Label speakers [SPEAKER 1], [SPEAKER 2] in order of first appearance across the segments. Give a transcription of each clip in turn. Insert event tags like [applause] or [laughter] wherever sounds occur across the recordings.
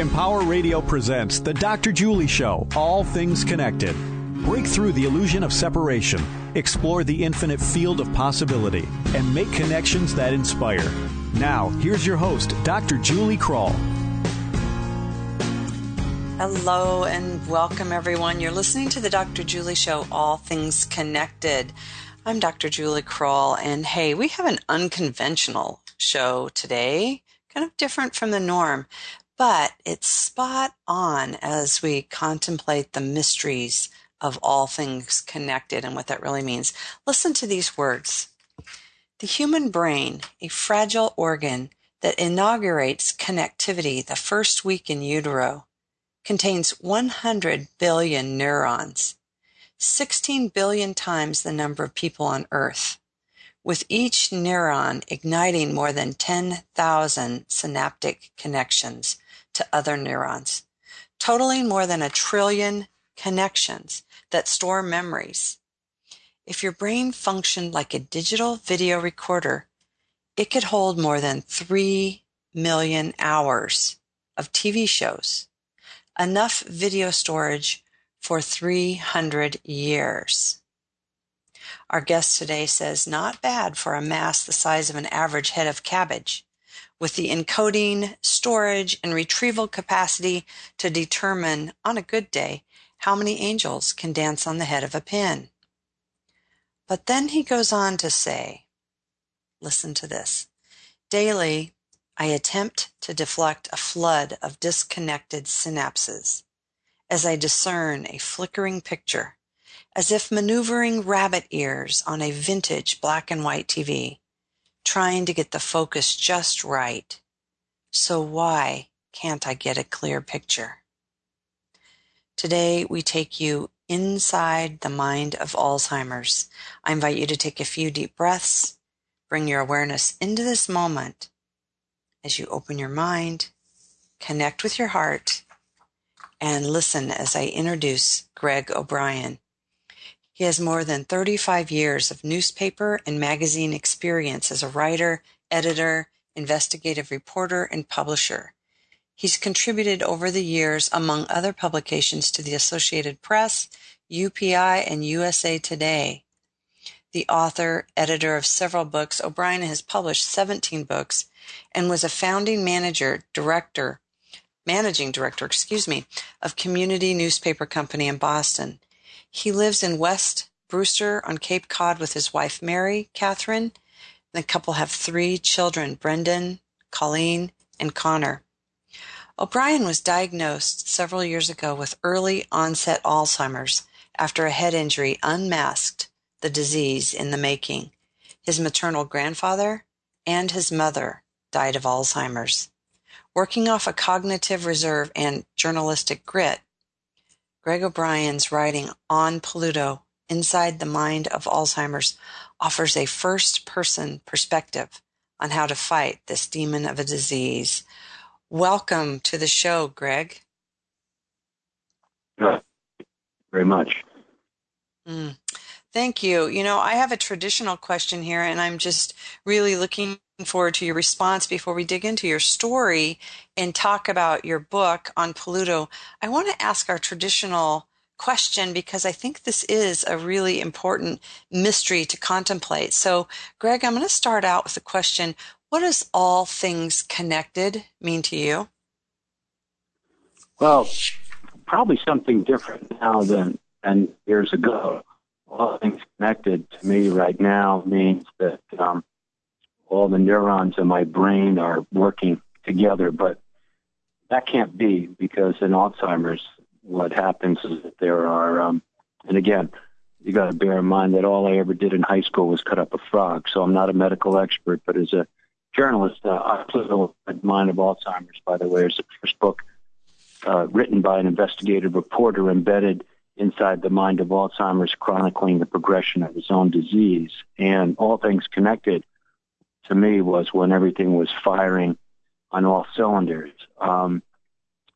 [SPEAKER 1] Empower Radio presents The Dr. Julie Show, All Things Connected. Break through the illusion of separation, explore the infinite field of possibility, and make connections that inspire. Now, here's your host, Dr. Julie Krull.
[SPEAKER 2] Hello and welcome, everyone. You're listening to The Dr. Julie Show, All Things Connected. I'm Dr. Julie Krull, and hey, we have an unconventional show today, kind of different from the norm but it's spot on as we contemplate the mysteries of all things connected and what that really means. Listen to these words. The human brain, a fragile organ that inaugurates connectivity the first week in utero, contains 100 billion neurons, 16 billion times the number of people on Earth, with each neuron igniting more than 10,000 synaptic connections to other neurons, totaling more than a trillion connections that store memories. If your brain functioned like a digital video recorder, it could hold more than 3 million hours of TV shows, enough video storage for 300 years. Our guest today says not bad for a mass the size of an average head of cabbage with the encoding, storage, and retrieval capacity to determine, on a good day, how many angels can dance on the head of a pin. But then he goes on to say, listen to this. Daily, I attempt to deflect a flood of disconnected synapses as I discern a flickering picture, as if maneuvering rabbit ears on a vintage black and white TV trying to get the focus just right. So why can't I get a clear picture? Today we take you inside the mind of Alzheimer's. I invite you to take a few deep breaths, bring your awareness into this moment as you open your mind, connect with your heart, and listen as I introduce Greg O'Brien. He has more than 35 years of newspaper and magazine experience as a writer, editor, investigative reporter, and publisher. He's contributed over the years, among other publications, to the Associated Press, UPI, and USA Today. The author, editor of several books, O'Brien has published 17 books and was a founding manager, director, managing director, excuse me, of Community Newspaper Company in Boston. He lives in West Brewster on Cape Cod with his wife Mary Catherine. And the couple have three children, Brendan, Colleen, and Connor. O'Brien was diagnosed several years ago with early onset Alzheimer's after a head injury unmasked the disease in the making. His maternal grandfather and his mother died of Alzheimer's. Working off a cognitive reserve and journalistic grit, Greg O'Brien's writing On Pluto, Inside the Mind of Alzheimer's offers a first person perspective on how to fight this demon of a disease. Welcome to the show, Greg.
[SPEAKER 3] very much.
[SPEAKER 2] Mm. Thank you. You know, I have a traditional question here, and I'm just really looking forward to your response before we dig into your story and talk about your book on Pluto. I want to ask our traditional question because I think this is a really important mystery to contemplate. So, Greg, I'm going to start out with the question What does all things connected mean to you?
[SPEAKER 3] Well, probably something different now than, than years ago. All things connected to me right now means that um, all the neurons in my brain are working together, but that can't be because in Alzheimer's, what happens is that there are, um, and again, you got to bear in mind that all I ever did in high school was cut up a frog. So I'm not a medical expert, but as a journalist, uh, I Pluto Mind of Alzheimer's, by the way, is the first book uh, written by an investigative reporter embedded inside the mind of Alzheimer's, chronicling the progression of his own disease. And all things connected to me was when everything was firing on all cylinders. Um,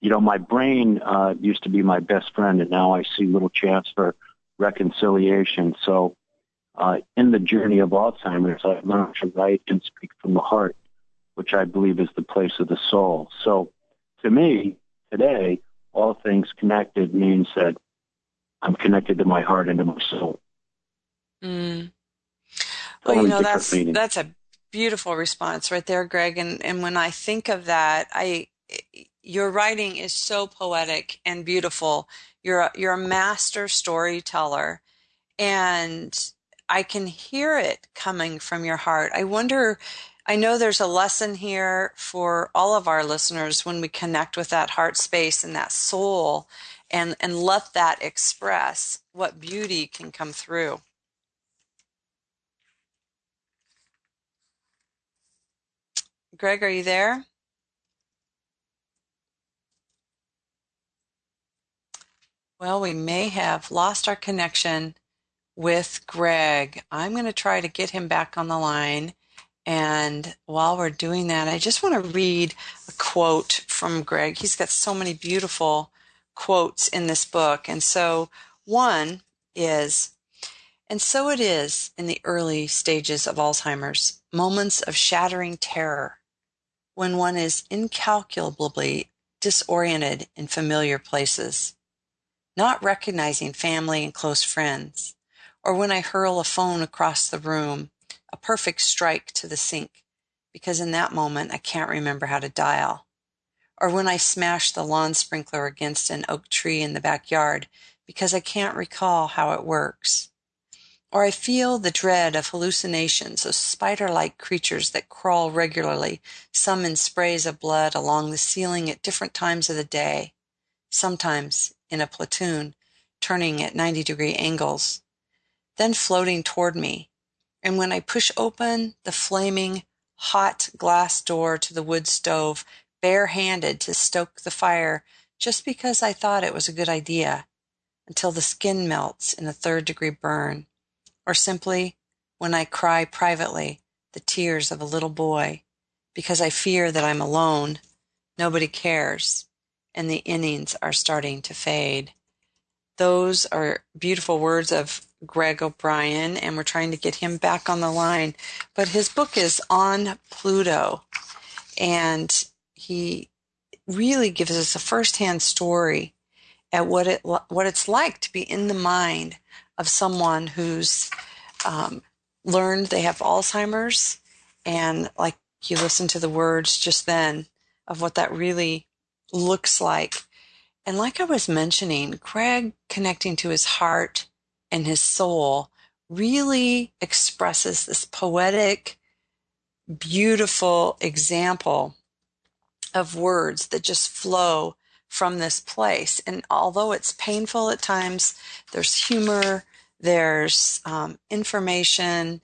[SPEAKER 3] you know, my brain uh, used to be my best friend, and now I see little chance for reconciliation. So, uh, in the journey of Alzheimer's, I learned to write and speak from the heart, which I believe is the place of the soul. So, to me, today, all things connected means that I'm connected to my heart and to my soul.
[SPEAKER 2] Mm. Well, you know that's meaning. that's a beautiful response right there, Greg. And and when I think of that, I your writing is so poetic and beautiful. You're a, you're a master storyteller, and I can hear it coming from your heart. I wonder. I know there's a lesson here for all of our listeners when we connect with that heart space and that soul and, and let that express what beauty can come through. Greg, are you there? Well, we may have lost our connection with Greg. I'm going to try to get him back on the line. And while we're doing that, I just want to read a quote from Greg. He's got so many beautiful quotes in this book. And so one is, and so it is in the early stages of Alzheimer's, moments of shattering terror, when one is incalculably disoriented in familiar places, not recognizing family and close friends, or when I hurl a phone across the room, a perfect strike to the sink, because in that moment I can't remember how to dial, or when I smash the lawn sprinkler against an oak tree in the backyard, because I can't recall how it works or I feel the dread of hallucinations of spider like creatures that crawl regularly, some in sprays of blood along the ceiling at different times of the day, sometimes in a platoon, turning at 90 degree angles, then floating toward me. And when I push open the flaming, hot glass door to the wood stove, barehanded to stoke the fire, just because I thought it was a good idea, until the skin melts in a third degree burn or simply when I cry privately the tears of a little boy because I fear that I'm alone, nobody cares, and the innings are starting to fade. Those are beautiful words of Greg O'Brien, and we're trying to get him back on the line. But his book is on Pluto, and he really gives us a firsthand story at what it what it's like to be in the mind of someone who's um, learned they have Alzheimer's, and like you listen to the words just then of what that really looks like. And like I was mentioning, Craig connecting to his heart and his soul really expresses this poetic, beautiful example of words that just flow from this place. And although it's painful at times, there's humor, there's um, information.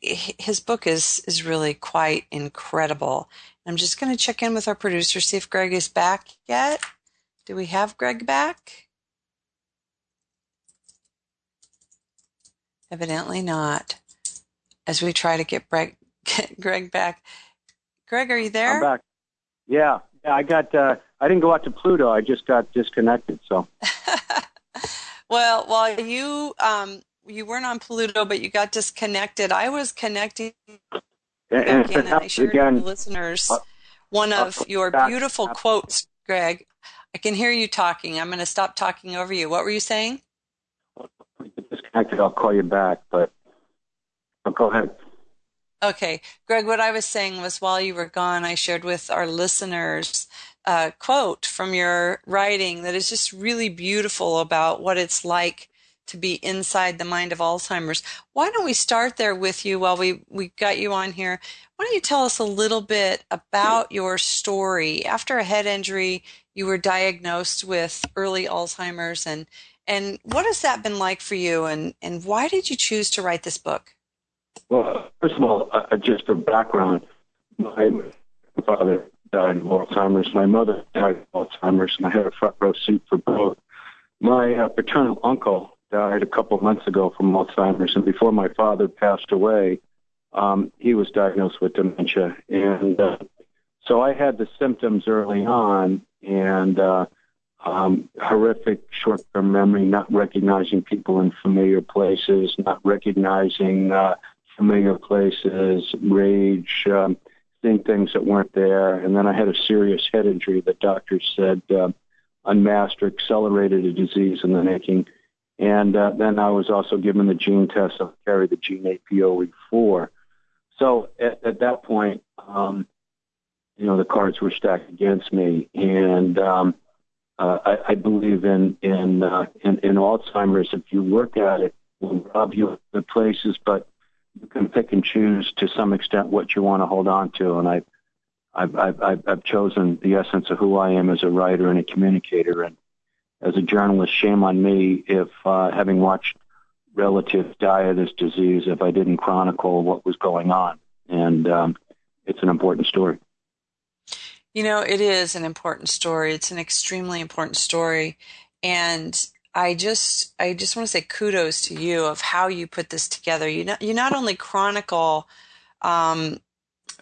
[SPEAKER 2] His book is is really quite incredible. I'm just going to check in with our producer, see if Greg is back yet. Do we have Greg back? Evidently not. As we try to get Greg, [laughs] get Greg back. Greg, are you there?
[SPEAKER 3] I'm back. Yeah, yeah. I got. Uh, I didn't go out to Pluto. I just got disconnected. So. [laughs]
[SPEAKER 2] well, while you um, you weren't on Pluto, but you got disconnected, I was connecting and, and, and I shared again, with listeners uh, one of uh, your beautiful quotes, Greg. I can hear you talking. I'm going to stop talking over you. What were you saying?
[SPEAKER 3] Disconnected. I'll call you back, but I'll go ahead.
[SPEAKER 2] Okay, Greg. What I was saying was, while you were gone, I shared with our listeners uh, quote from your writing that is just really beautiful about what it's like to be inside the mind of Alzheimer's. Why don't we start there with you while we, we got you on here? Why don't you tell us a little bit about your story? After a head injury, you were diagnosed with early Alzheimer's and and what has that been like for you and, and why did you choose to write this book?
[SPEAKER 3] Well, first of all, uh, just for background, my father died of Alzheimer's. My mother died of Alzheimer's, and I had a front row seat for both. My uh, paternal uncle died a couple months ago from Alzheimer's, and before my father passed away, um, he was diagnosed with dementia. And uh, so I had the symptoms early on, and uh, um, horrific short-term memory, not recognizing people in familiar places, not recognizing uh, familiar places, rage. Um, seeing things that weren't there. And then I had a serious head injury that doctors said uh, unmasked or accelerated a disease in the making. And uh, then I was also given the gene test. I carried the gene APOE4. So at, at that point, um, you know, the cards were stacked against me. And um, uh, I, I believe in in, uh, in in Alzheimer's. If you work at it, will rob you of the places, but you can pick and choose to some extent what you want to hold on to. And I, I've, I've, I've chosen the essence of who I am as a writer and a communicator. And as a journalist, shame on me if, uh, having watched relatives die of this disease, if I didn't chronicle what was going on. And um, it's an important story.
[SPEAKER 2] You know, it is an important story. It's an extremely important story. And I just I just want to say kudos to you of how you put this together. You not, you not only chronicle um,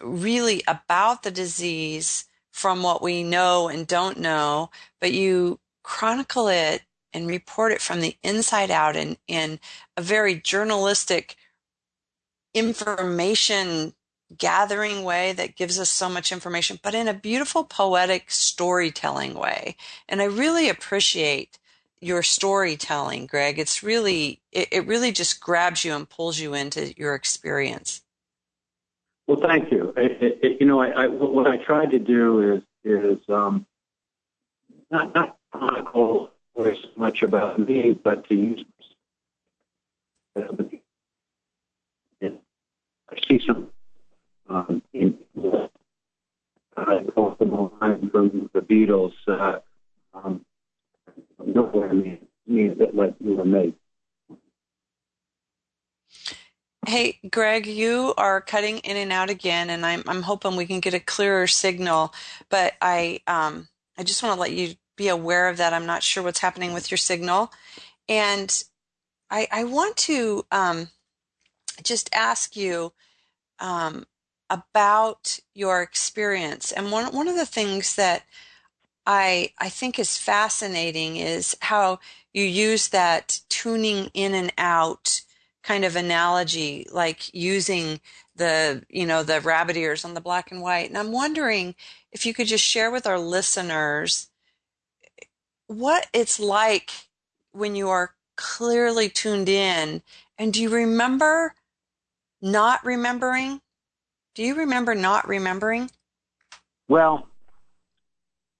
[SPEAKER 2] really about the disease from what we know and don't know, but you chronicle it and report it from the inside out in, in a very journalistic information gathering way that gives us so much information, but in a beautiful poetic storytelling way. And I really appreciate your storytelling, Greg. It's really, it, it really just grabs you and pulls you into your experience.
[SPEAKER 3] Well, thank you. It, it, you know, I, I, what I tried to do is is um, not not chronicle as much about me, but to use. Uh, I see some um, in, go from the line from the Beatles. Uh, um, nowhere means, means that like you were made.
[SPEAKER 2] Hey, Greg, you are cutting in and out again, and I'm I'm hoping we can get a clearer signal. But I um I just want to let you be aware of that. I'm not sure what's happening with your signal, and I I want to um just ask you um about your experience. And one one of the things that I I think is fascinating is how you use that tuning in and out kind of analogy, like using the you know the rabbit ears on the black and white. And I'm wondering if you could just share with our listeners what it's like when you are clearly tuned in. And do you remember not remembering? Do you remember not remembering?
[SPEAKER 3] Well,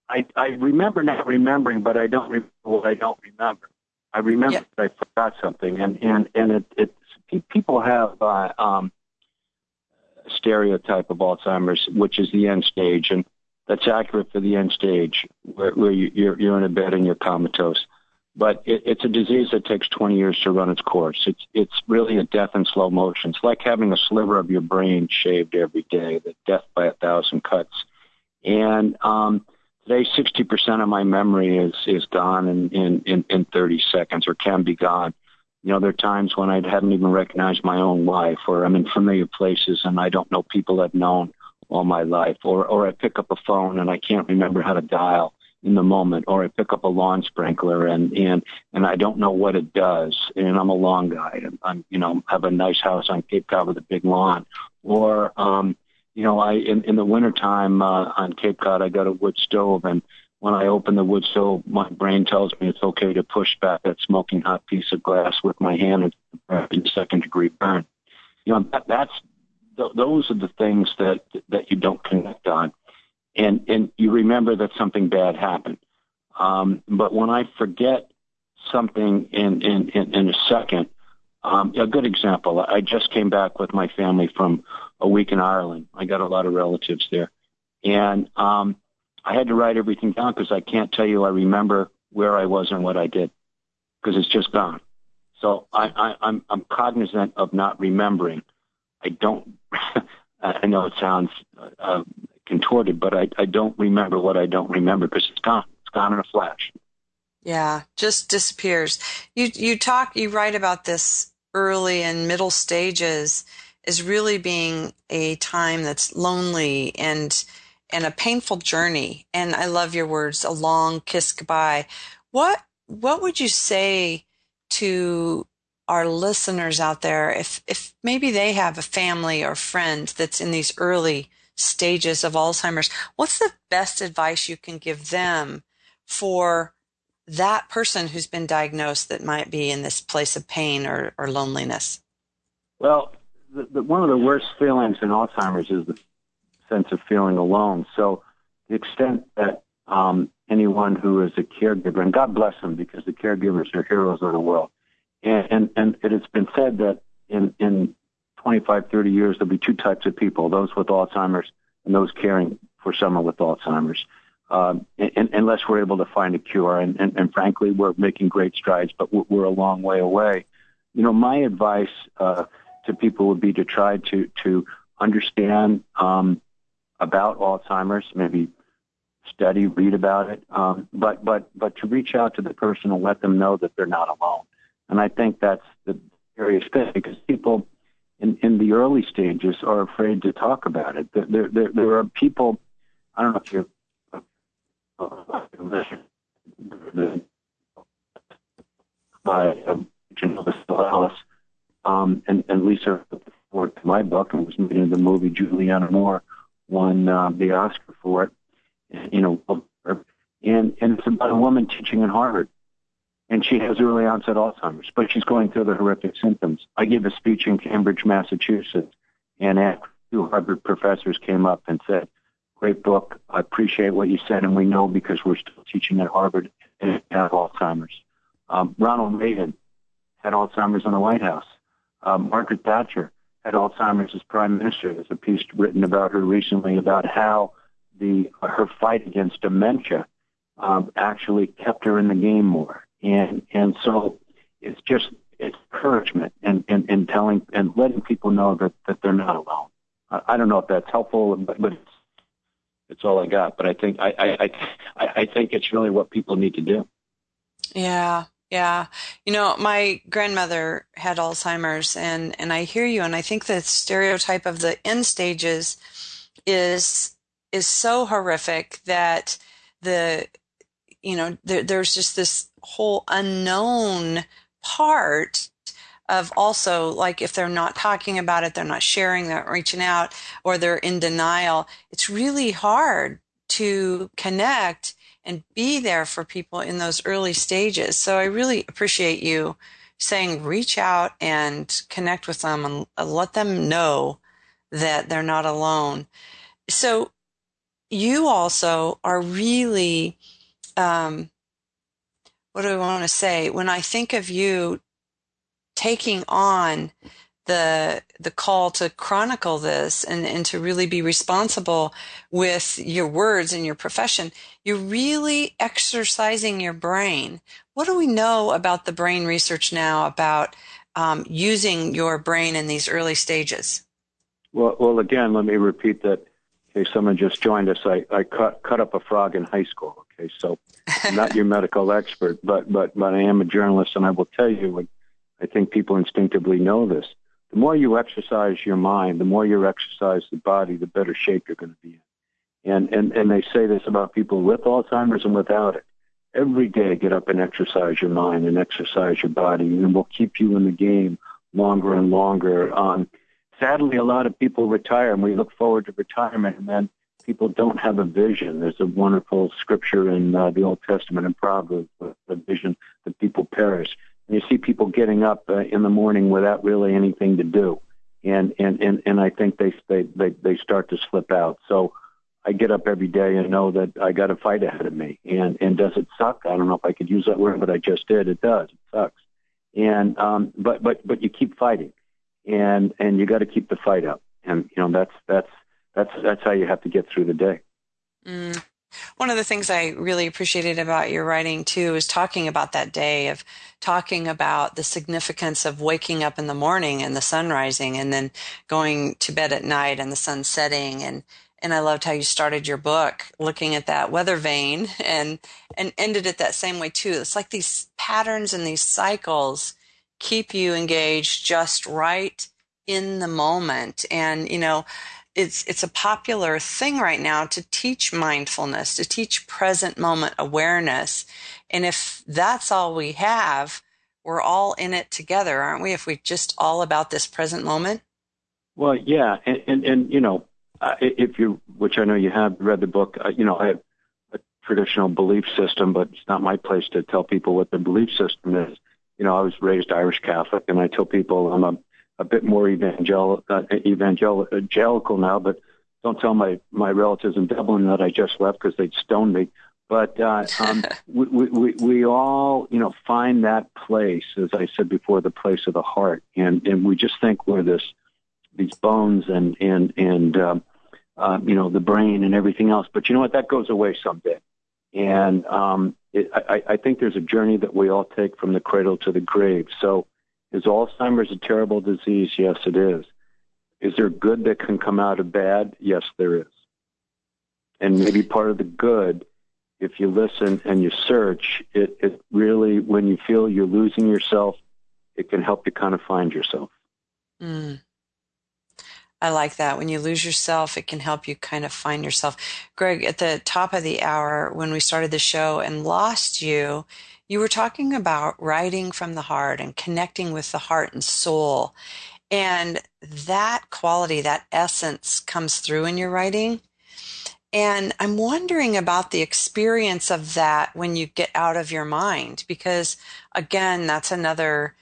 [SPEAKER 3] I, I remember not remembering, but I don't remember what I don't remember. I remember yep. that I forgot something, and and and it, it people have uh, um, a stereotype of Alzheimer's, which is the end stage, and that's accurate for the end stage, where, where you, you're you're in a bed and you're comatose. But it, it's a disease that takes 20 years to run its course. It's it's really a death in slow motion. It's like having a sliver of your brain shaved every day, the death by a thousand cuts, and um, today 60% of my memory is is gone in, in, in, in 30 seconds or can be gone. You know there are times when i haven't even recognized my own life or i'm in familiar places and i don't know people i've known all my life or or i pick up a phone and i can't remember how to dial in the moment or i pick up a lawn sprinkler and and and i don't know what it does and i'm a lawn guy and i'm you know have a nice house on cape cod with a big lawn or um you know, I in, in the wintertime uh, on Cape Cod, I got a wood stove, and when I open the wood stove, my brain tells me it's okay to push back that smoking hot piece of glass with my hand in second degree burn. You know, that, that's th- those are the things that that you don't connect on, and and you remember that something bad happened. Um, but when I forget something in in in, in a second, um, a good example. I just came back with my family from a week in Ireland. I got a lot of relatives there. And um, I had to write everything down because I can't tell you I remember where I was and what I did because it's just gone. So I, I, I'm, I'm cognizant of not remembering. I don't, [laughs] I know it sounds uh, contorted, but I, I don't remember what I don't remember because it's gone. It's gone in a flash.
[SPEAKER 2] Yeah, just disappears. You you talk you write about this early and middle stages is really being a time that's lonely and and a painful journey. And I love your words, a long kiss goodbye. What what would you say to our listeners out there if if maybe they have a family or friend that's in these early stages of Alzheimer's. What's the best advice you can give them for that person who's been diagnosed that might be in this place of pain or, or loneliness?
[SPEAKER 3] Well, the, the, one of the worst feelings in Alzheimer's is the sense of feeling alone. So, the extent that um, anyone who is a caregiver, and God bless them because the caregivers are heroes of the world, and, and, and it has been said that in, in 25, 30 years, there'll be two types of people, those with Alzheimer's and those caring for someone with Alzheimer's. Um, unless we're able to find a cure, and, and, and frankly, we're making great strides, but we're, a long way away. You know, my advice uh, to people would be to try to to understand um, about Alzheimer's, maybe study, read about it, um, but but but to reach out to the person and let them know that they're not alone. And I think that's the serious thing because people in, in the early stages are afraid to talk about it. There, there, there are people, I don't know if you uh, by um, Alice, um, and, and Lisa forward to my book and was made into the movie. Julianne Moore won uh, the Oscar for it. You know, and and it's about a woman teaching in Harvard and she has early onset Alzheimer's, but she's going through the horrific symptoms. I gave a speech in Cambridge, Massachusetts, and two Harvard professors came up and said, "Great book. I appreciate what you said, and we know because we're still teaching at Harvard and have Alzheimer's." Um, Ronald Reagan had Alzheimer's in the White House. Um, Margaret Thatcher had Alzheimer's as prime minister. There's a piece written about her recently about how the her fight against dementia um, actually kept her in the game more and and so it's just it's encouragement and, and, and telling and letting people know that, that they're not alone. I, I don't know if that's helpful, but, but it's, it's all I got. But I think I, I, I, I think it's really what people need to do.
[SPEAKER 2] Yeah, yeah. You know, my grandmother had Alzheimer's and, and I hear you and I think the stereotype of the end stages is is so horrific that the you know there, there's just this whole unknown part of also like if they're not talking about it, they're not sharing, they're not reaching out, or they're in denial. It's really hard to connect and be there for people in those early stages. So I really appreciate you saying reach out and connect with them and let them know that they're not alone. So you also are really um, what do I want to say? When I think of you taking on the the call to chronicle this and, and to really be responsible with your words and your profession, you're really exercising your brain. What do we know about the brain research now about um, using your brain in these early stages?
[SPEAKER 3] Well, well, again, let me repeat that. In case someone just joined us, I, I cut, cut up a frog in high school. Okay, so I'm not your [laughs] medical expert, but but but I am a journalist, and I will tell you, I think people instinctively know this. The more you exercise your mind, the more you exercise the body, the better shape you're going to be in. And and and they say this about people with Alzheimer's and without it. Every day, get up and exercise your mind and exercise your body, and we'll keep you in the game longer and longer. Um, sadly, a lot of people retire, and we look forward to retirement, and then people don't have a vision. There's a wonderful scripture in uh, the Old Testament in Proverbs, the vision that people perish. You see people getting up uh, in the morning without really anything to do, and and and, and I think they, they they they start to slip out. So I get up every day and know that I got a fight ahead of me. And and does it suck? I don't know if I could use that word, but I just did. It does. It sucks. And um, but but but you keep fighting, and and you got to keep the fight up. And you know that's that's that's that's how you have to get through the day.
[SPEAKER 2] Mm. One of the things I really appreciated about your writing too is talking about that day of talking about the significance of waking up in the morning and the sun rising and then going to bed at night and the sun setting and and I loved how you started your book looking at that weather vane [laughs] and and ended it that same way too. It's like these patterns and these cycles keep you engaged just right in the moment and you know it's it's a popular thing right now to teach mindfulness, to teach present moment awareness. And if that's all we have, we're all in it together, aren't we? If we just all about this present moment.
[SPEAKER 3] Well, yeah, and and, and you know, uh, if you, which I know you have read the book, uh, you know, I have a traditional belief system, but it's not my place to tell people what their belief system is. You know, I was raised Irish Catholic, and I tell people I'm a, a bit more evangel- uh, evangelical now, but don't tell my my relatives in Dublin that I just left because they'd stone me. But uh, um, [laughs] we, we we all you know find that place, as I said before, the place of the heart, and and we just think we're this these bones and and and um, uh, you know the brain and everything else. But you know what? That goes away someday. And um, it, I, I think there's a journey that we all take from the cradle to the grave. So, is Alzheimer's a terrible disease? Yes, it is. Is there good that can come out of bad? Yes, there is. And maybe part of the good, if you listen and you search, it, it really, when you feel you're losing yourself, it can help you kind of find yourself.
[SPEAKER 2] Mm. I like that. When you lose yourself, it can help you kind of find yourself. Greg, at the top of the hour, when we started the show and lost you, you were talking about writing from the heart and connecting with the heart and soul. And that quality, that essence comes through in your writing. And I'm wondering about the experience of that when you get out of your mind, because again, that's another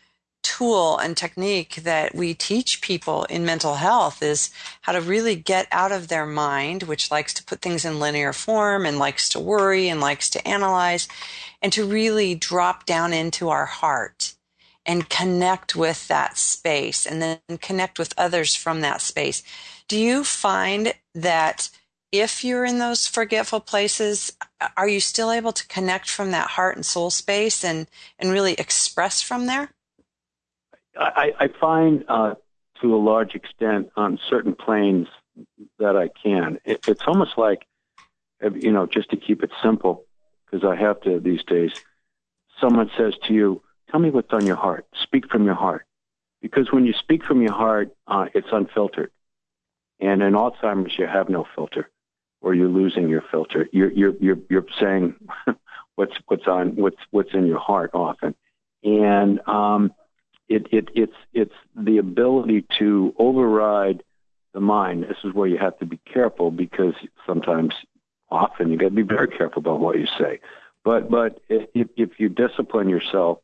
[SPEAKER 2] tool and technique that we teach people in mental health is how to really get out of their mind, which likes to put things in linear form and likes to worry and likes to analyze, and to really drop down into our heart and connect with that space and then connect with others from that space. Do you find that if you're in those forgetful places, are you still able to connect from that heart and soul space and, and really express from there?
[SPEAKER 3] I, I find uh, to a large extent on certain planes that I can. It, it's almost like, you know, just to keep it simple, because I have to these days. Someone says to you, "Tell me what's on your heart. Speak from your heart," because when you speak from your heart, uh, it's unfiltered. And in Alzheimer's, you have no filter, or you're losing your filter. You're you're you're, you're saying [laughs] what's what's on what's what's in your heart often, and um, it, it, it's, it's the ability to override the mind. This is where you have to be careful because sometimes, often, you got to be very careful about what you say. But, but if, if you discipline yourself,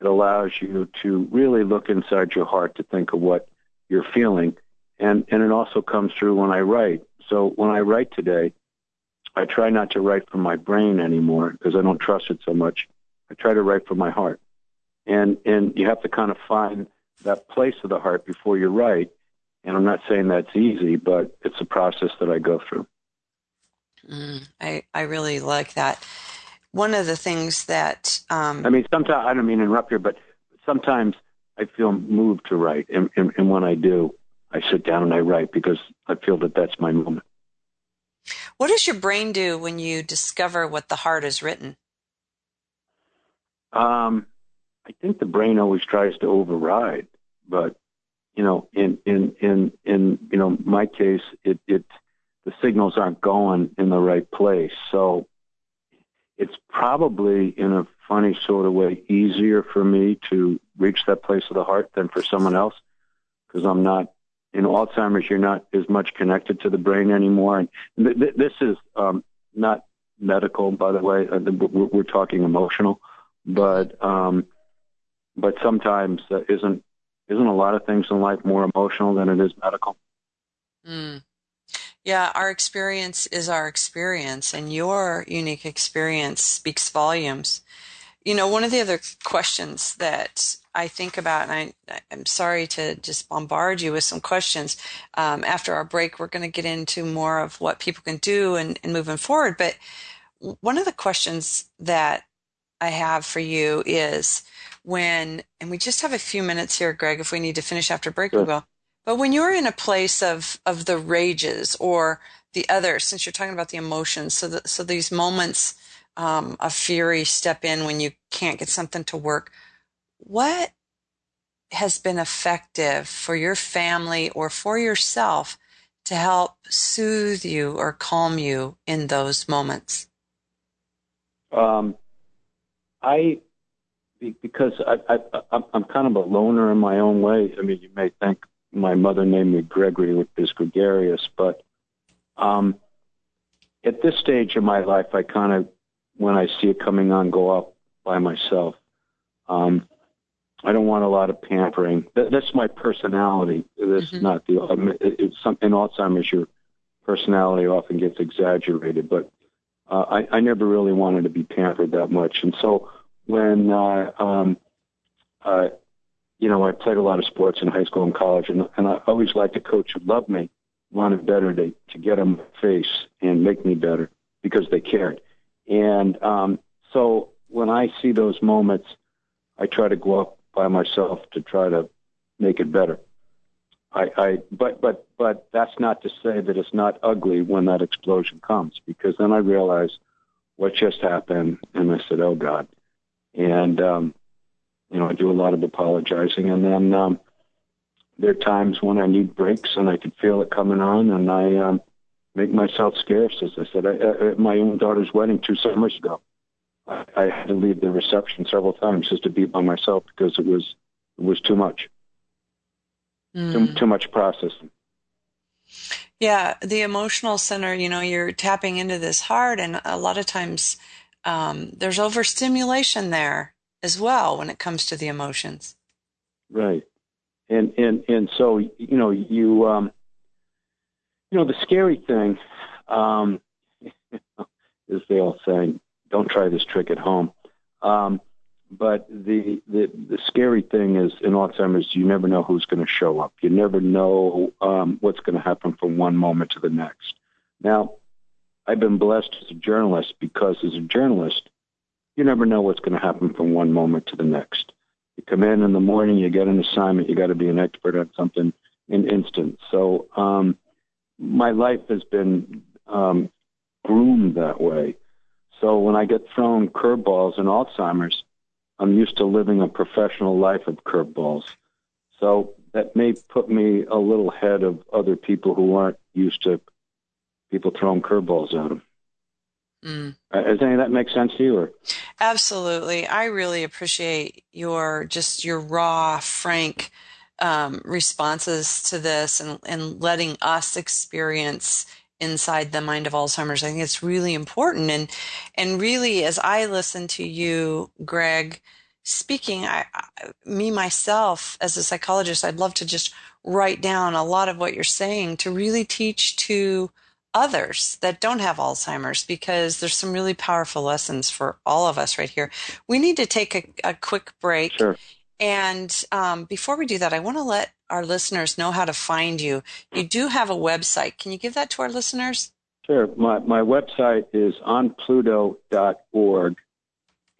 [SPEAKER 3] it allows you to really look inside your heart to think of what you're feeling. And, and it also comes through when I write. So when I write today, I try not to write from my brain anymore because I don't trust it so much. I try to write from my heart and and you have to kind of find that place of the heart before you write. And I'm not saying that's easy, but it's a process that I go through.
[SPEAKER 2] Mm, I I really like that. One of the things that um,
[SPEAKER 3] I mean, sometimes I don't mean to interrupt here, but sometimes I feel moved to write, and, and, and when I do, I sit down and I write because I feel that that's my moment.
[SPEAKER 2] What does your brain do when you discover what the heart has written?
[SPEAKER 3] Um, I think the brain always tries to override, but you know, in in in in you know my case, it it the signals aren't going in the right place, so it's probably in a funny sort of way easier for me to reach that place of the heart than for someone else because I'm not in Alzheimer's. You're not as much connected to the brain anymore, and th- th- this is um, not medical, by the way. Uh, we're, we're talking emotional, but um, but sometimes uh, isn't isn't a lot of things in life more emotional than it is medical?
[SPEAKER 2] Mm. Yeah, our experience is our experience, and your unique experience speaks volumes. You know, one of the other questions that I think about, and I, I'm sorry to just bombard you with some questions. Um, after our break, we're going to get into more of what people can do and, and moving forward. But one of the questions that I have for you is when, and we just have a few minutes here, Greg, if we need to finish after break, sure. we will. But when you're in a place of, of the rages or the other, since you're talking about the emotions, so that, so these moments um, of fury step in when you can't get something to work. What has been effective for your family or for yourself to help soothe you or calm you in those moments?
[SPEAKER 3] Um, I because I, I, I'm kind of a loner in my own way. I mean, you may think my mother named me Gregory, which is gregarious, but Um, at this stage of my life, I kind of, when I see it coming on, go off by myself. Um, I don't want a lot of pampering. That, that's my personality. That's mm-hmm. not the. Um, it, it's some, in Alzheimer's, your personality often gets exaggerated, but uh, I, I never really wanted to be pampered that much. And so when uh, um, uh, you know, I played a lot of sports in high school and college, and, and I always liked a coach who loved me, wanted better to, to get on my face and make me better because they cared. And um, so when I see those moments, I try to go up by myself to try to make it better. I, I but but but that's not to say that it's not ugly when that explosion comes because then I realize what just happened and I said, oh God, and um, you know, I do a lot of apologizing, and then um, there are times when I need breaks, and I can feel it coming on, and I um, make myself scarce. As I said, I, at my own daughter's wedding two summers ago, I, I had to leave the reception several times just to be by myself because it was it was too much, mm. too, too much processing.
[SPEAKER 2] Yeah, the emotional center. You know, you're tapping into this hard, and a lot of times um, there's overstimulation there as well when it comes to the emotions.
[SPEAKER 3] Right. And and and so you know you um you know the scary thing um [laughs] is they all saying don't try this trick at home. Um but the, the the scary thing is in Alzheimer's, you never know who's going to show up. You never know um, what's going to happen from one moment to the next. Now, I've been blessed as a journalist because as a journalist, you never know what's going to happen from one moment to the next. You come in in the morning, you get an assignment, you got to be an expert on something in instant. So um, my life has been um, groomed that way. So when I get thrown curveballs in Alzheimer's, I'm used to living a professional life of curveballs. So that may put me a little ahead of other people who aren't used to people throwing curveballs at them. Mm. Uh, does any of that make sense to you? Or?
[SPEAKER 2] Absolutely. I really appreciate your just your raw, frank um, responses to this and, and letting us experience inside the mind of Alzheimer's. I think it's really important. And, and really, as I listen to you, Greg, speaking, I, I, me myself as a psychologist, I'd love to just write down a lot of what you're saying to really teach to others that don't have Alzheimer's because there's some really powerful lessons for all of us right here. We need to take a, a quick break.
[SPEAKER 3] Sure.
[SPEAKER 2] And um, before we do that, I want to let our listeners know how to find you. You do have a website. Can you give that to our listeners?
[SPEAKER 3] Sure. My, my website is onpluto.org.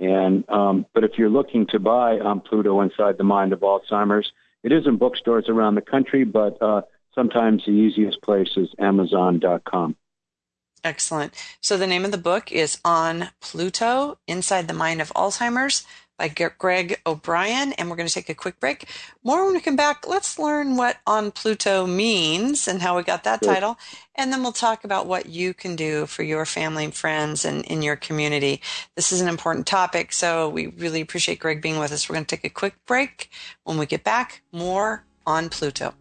[SPEAKER 3] And um, but if you're looking to buy on Pluto Inside the Mind of Alzheimer's, it is in bookstores around the country, but uh, sometimes the easiest place is Amazon.com.
[SPEAKER 2] Excellent. So the name of the book is On Pluto Inside the Mind of Alzheimer's by Greg O'Brien. And we're going to take a quick break. More when we come back, let's learn what On Pluto means and how we got that sure. title. And then we'll talk about what you can do for your family and friends and in your community. This is an important topic. So we really appreciate Greg being with us. We're going to take a quick break. When we get back, more on Pluto.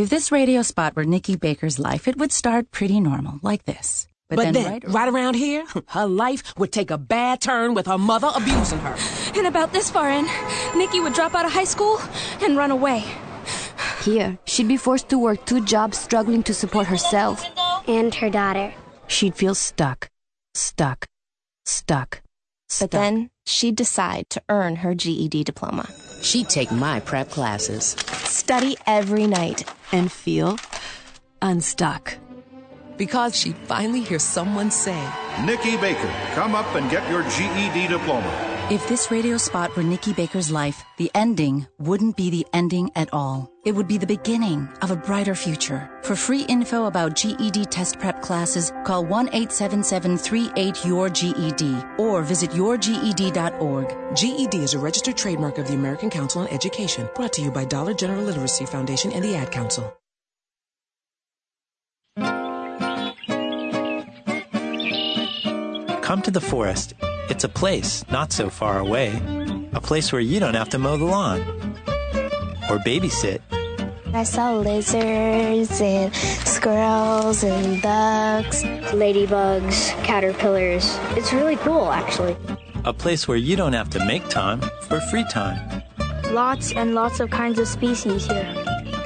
[SPEAKER 4] If this radio spot were Nikki Baker's life, it would start pretty normal, like this.
[SPEAKER 5] But, but then, then right, right, around here, [laughs] her life would take a bad turn with her mother abusing her.
[SPEAKER 6] And about this far in, Nikki would drop out of high school and run away.
[SPEAKER 7] Here, she'd be forced to work two jobs struggling to support herself
[SPEAKER 8] and her daughter.
[SPEAKER 4] She'd feel stuck, stuck, stuck.
[SPEAKER 6] But then she'd decide to earn her GED diploma.
[SPEAKER 5] She'd take my prep classes,
[SPEAKER 6] study every night,
[SPEAKER 4] and feel unstuck.
[SPEAKER 5] Because she finally hears someone say,
[SPEAKER 9] Nikki Baker, come up and get your GED diploma.
[SPEAKER 4] If this radio spot were Nikki Baker's life, the ending wouldn't be the ending at all. It would be the beginning of a brighter future. For free info about GED test prep classes, call 1 877 38 your GED or visit yourged.org.
[SPEAKER 5] GED is a registered trademark of the American Council on Education, brought to you by Dollar General Literacy Foundation and the Ad Council.
[SPEAKER 8] Come to the forest. It's a place not so far away. A place where you don't have to mow the lawn or babysit.
[SPEAKER 10] I saw lizards and squirrels and bugs,
[SPEAKER 11] ladybugs, caterpillars. It's really cool, actually.
[SPEAKER 8] A place where you don't have to make time for free time.
[SPEAKER 12] Lots and lots of kinds of species here.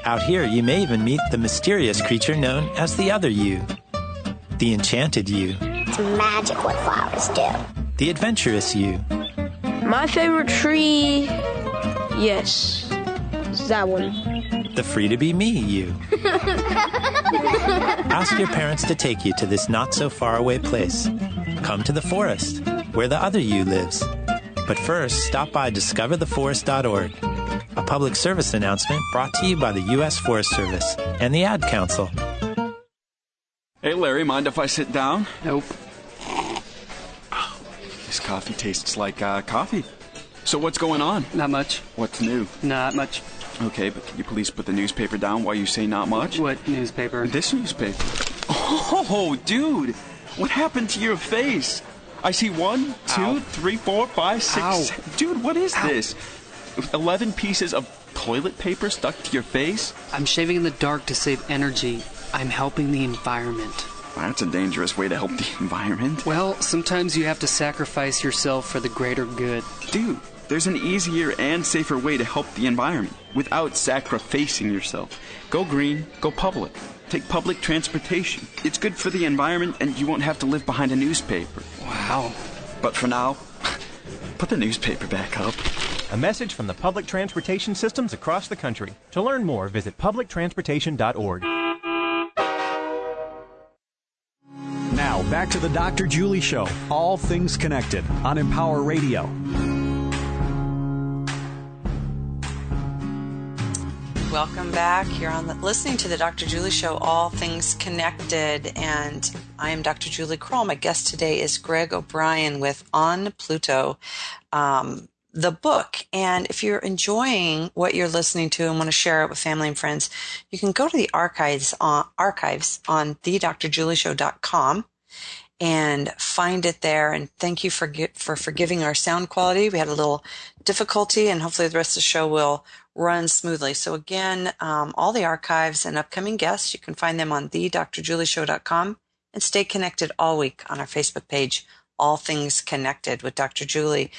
[SPEAKER 8] Out here, you may even meet the mysterious creature known as the other you, the enchanted you.
[SPEAKER 11] It's magic what flowers do.
[SPEAKER 8] The adventurous you.
[SPEAKER 12] My favorite tree, yes, that one.
[SPEAKER 8] The free to be me you. [laughs] Ask your parents to take you to this not so far away place. Come to the forest, where the other you lives. But first, stop by discovertheforest.org, a public service announcement brought to you by the U.S. Forest Service and the Ad Council.
[SPEAKER 13] Hey, Larry, mind if I sit down?
[SPEAKER 14] Nope.
[SPEAKER 13] This coffee tastes like uh, coffee. So what's going on?
[SPEAKER 14] Not much.
[SPEAKER 13] What's new?
[SPEAKER 14] Not much.
[SPEAKER 13] Okay, but can you please put the newspaper down while you say not much?
[SPEAKER 14] What newspaper?
[SPEAKER 13] This newspaper. Oh, dude! What happened to your face? I see one, two,
[SPEAKER 14] Ow.
[SPEAKER 13] three, four, five, six.
[SPEAKER 14] Ow.
[SPEAKER 13] seven- Dude, what is
[SPEAKER 14] Ow.
[SPEAKER 13] this? Eleven pieces of toilet paper stuck to your face?
[SPEAKER 14] I'm shaving in the dark to save energy. I'm helping the environment.
[SPEAKER 13] That's a dangerous way to help the [laughs] environment.
[SPEAKER 14] Well, sometimes you have to sacrifice yourself for the greater good.
[SPEAKER 13] Dude, there's an easier and safer way to help the environment without sacrificing yourself. Go green, go public. Take public transportation. It's good for the environment and you won't have to live behind a newspaper.
[SPEAKER 14] Wow.
[SPEAKER 13] But for now, [laughs] put the newspaper back up.
[SPEAKER 15] A message from the public transportation systems across the country. To learn more, visit publictransportation.org.
[SPEAKER 1] Now, back to the Dr. Julie Show. All things connected on Empower Radio.
[SPEAKER 2] Welcome back. You're on the, listening to the Dr. Julie Show, All Things Connected, and I am Dr. Julie Krull. My guest today is Greg O'Brien with On Pluto, um, the book. And if you're enjoying what you're listening to and want to share it with family and friends, you can go to the archives on archives on thedrjulieshow.com and find it there. And thank you for for forgiving our sound quality. We had a little difficulty, and hopefully the rest of the show will run smoothly. So again, um, all the archives and upcoming guests, you can find them on thedrjulieshow.com and stay connected all week on our Facebook page, All Things Connected with Dr. Julie.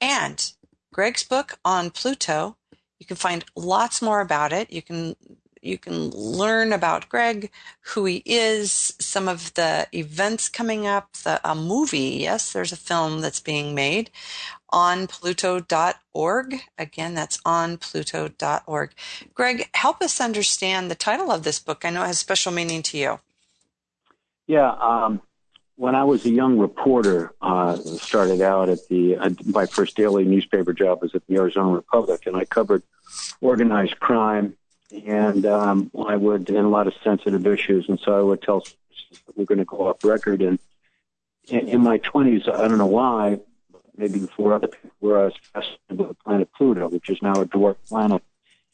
[SPEAKER 2] And Greg's book on Pluto, you can find lots more about it. You can you can learn about Greg, who he is, some of the events coming up, the a movie. Yes, there's a film that's being made on pluto.org. Again, that's on pluto.org. Greg, help us understand the title of this book. I know it has special meaning to you.
[SPEAKER 3] Yeah, um, when I was a young reporter, uh, started out at the uh, my first daily newspaper job was at the Arizona Republic, and I covered organized crime, and um, I would and a lot of sensitive issues, and so I would tell we're going to go off record. And in, in my twenties, I don't know why, maybe before other people were, I was fascinated with the planet Pluto, which is now a dwarf planet,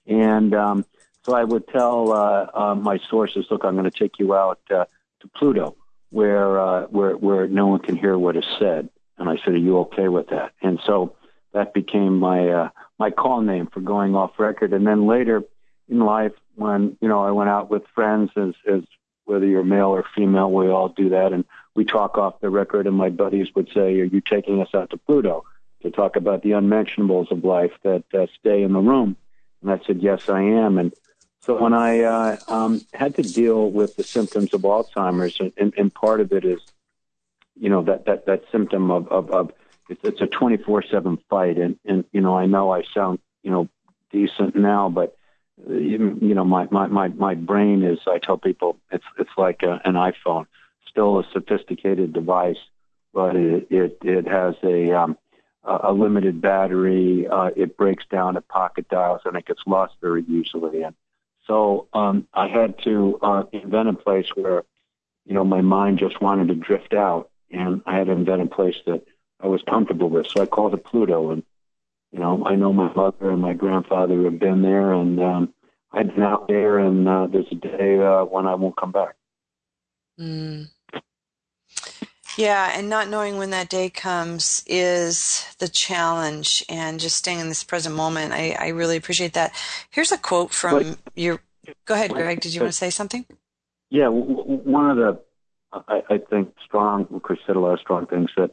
[SPEAKER 3] and um, so I would tell uh, uh, my sources, look, I'm going to take you out uh, to Pluto where uh, where where no one can hear what is said. And I said, "Are you okay with that?" And so that became my uh, my call name for going off record. And then later in life, when you know I went out with friends, as as whether you're male or female, we all do that, and we talk off the record. And my buddies would say, "Are you taking us out to Pluto to talk about the unmentionables of life that uh, stay in the room?" And I said, "Yes, I am." And so when I uh, um, had to deal with the symptoms of Alzheimer's, and, and, part of it is, you know, that that that symptom of of, of it's, it's a twenty four seven fight, and and you know, I know I sound you know decent now, but you, you know, my, my my my brain is. I tell people it's it's like a, an iPhone, still a sophisticated device, but it it, it has a um, a limited battery. Uh, it breaks down at pocket dials, and it gets lost very easily. And so um, I had to uh, invent a place where, you know, my mind just wanted to drift out, and I had to invent a place that I was comfortable with. So I called it Pluto, and you know, I know my mother and my grandfather have been there, and um, I've been out there, and uh, there's a day uh, when I won't come back.
[SPEAKER 2] Mm. Yeah, and not knowing when that day comes is the challenge, and just staying in this present moment. I, I really appreciate that. Here's a quote from but, your. Go ahead, Greg. Did you want to say something?
[SPEAKER 3] Yeah, one of the, I, I think, strong, Chris said a lot of strong things that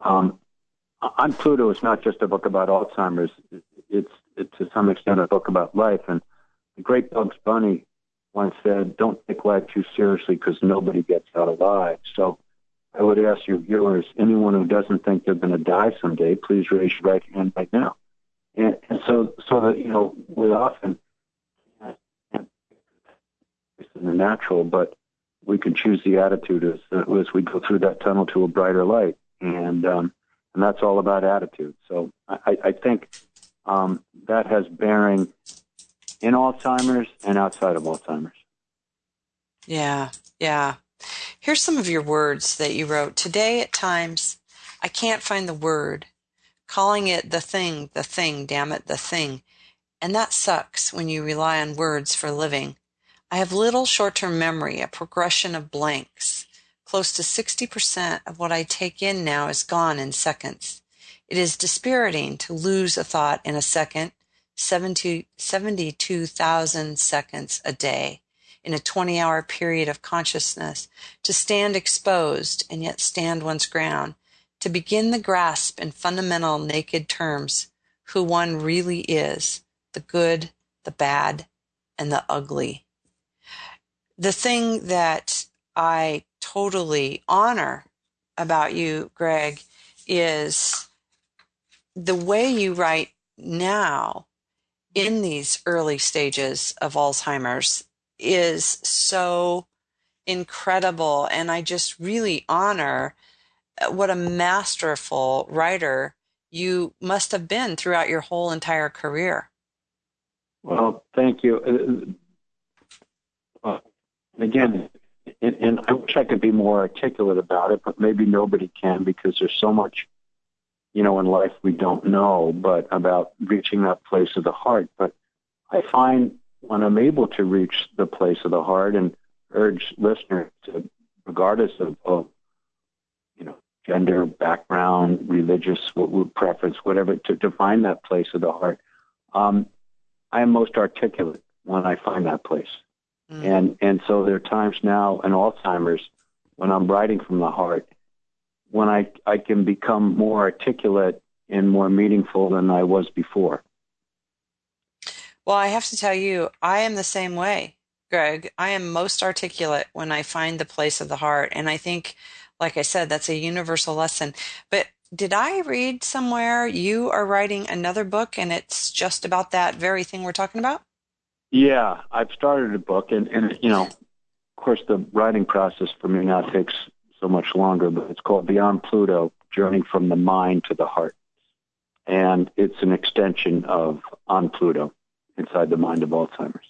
[SPEAKER 3] um, on Pluto it's not just a book about Alzheimer's. It's, it's to some extent a book about life. And the great Bugs Bunny once said, don't take life too seriously because nobody gets out alive. So I would ask your viewers, anyone who doesn't think they're going to die someday, please raise your right hand right now. And, and so, so that, you know, we often, it's in the natural, but we can choose the attitude as, as we go through that tunnel to a brighter light. And, um, and that's all about attitude. So I, I think um, that has bearing in Alzheimer's and outside of Alzheimer's.
[SPEAKER 2] Yeah, yeah. Here's some of your words that you wrote. Today, at times, I can't find the word, calling it the thing, the thing, damn it, the thing. And that sucks when you rely on words for living. I have little short term memory, a progression of blanks. Close to 60% of what I take in now is gone in seconds. It is dispiriting to lose a thought in a second, 72,000 seconds a day in a 20 hour period of consciousness, to stand exposed and yet stand one's ground, to begin the grasp in fundamental naked terms who one really is, the good, the bad, and the ugly. The thing that I totally honor about you, Greg, is the way you write now in these early stages of Alzheimer's is so incredible. And I just really honor uh, what a masterful writer you must have been throughout your whole entire career.
[SPEAKER 3] Well, thank you. Uh, uh again, and, and I wish I could be more articulate about it, but maybe nobody can because there's so much, you know, in life we don't know, but about reaching that place of the heart. But I find when I'm able to reach the place of the heart and urge listeners to, regardless of, of you know, gender, background, religious preference, whatever, to, to find that place of the heart, um, I am most articulate when I find that place. Mm. And and so there are times now in Alzheimer's when I'm writing from the heart, when I I can become more articulate and more meaningful than I was before.
[SPEAKER 2] Well, I have to tell you, I am the same way, Greg. I am most articulate when I find the place of the heart, and I think, like I said, that's a universal lesson. But did I read somewhere you are writing another book, and it's just about that very thing we're talking about?
[SPEAKER 3] Yeah, I've started a book, and, and you know, of course, the writing process for me now takes so much longer, but it's called Beyond Pluto Journey from the Mind to the Heart. And it's an extension of On Pluto inside the mind of Alzheimer's.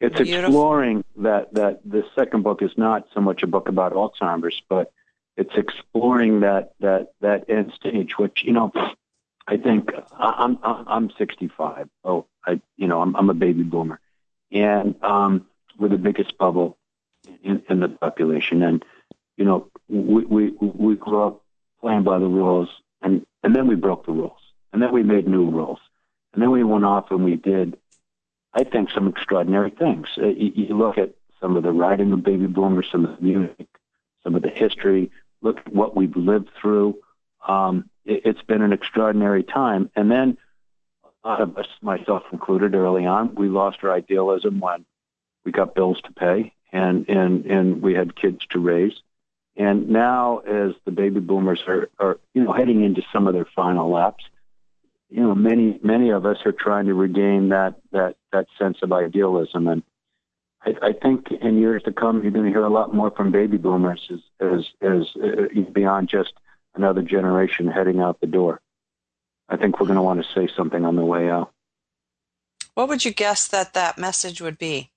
[SPEAKER 3] It's Beautiful. exploring that, that the second book is not so much a book about Alzheimer's, but it's exploring that, that, that end stage, which, you know, I think I'm, I'm 65. Oh, I, you know, I'm, I'm a baby boomer, and um, we're the biggest bubble in, in the population. And you know, we, we we grew up playing by the rules, and and then we broke the rules, and then we made new rules, and then we went off and we did, I think, some extraordinary things. Uh, you, you look at some of the writing of baby boomers, some of the music, some of the history. Look at what we've lived through. Um, it, it's been an extraordinary time, and then a lot of us, myself included, early on, we lost our idealism when we got bills to pay and and and we had kids to raise. And now, as the baby boomers are, are you know heading into some of their final laps, you know many many of us are trying to regain that that that sense of idealism. And I, I think in years to come, you're going to hear a lot more from baby boomers as as as uh, beyond just another generation heading out the door. I think we're going to want to say something on the way out.
[SPEAKER 2] What would you guess that that message would be?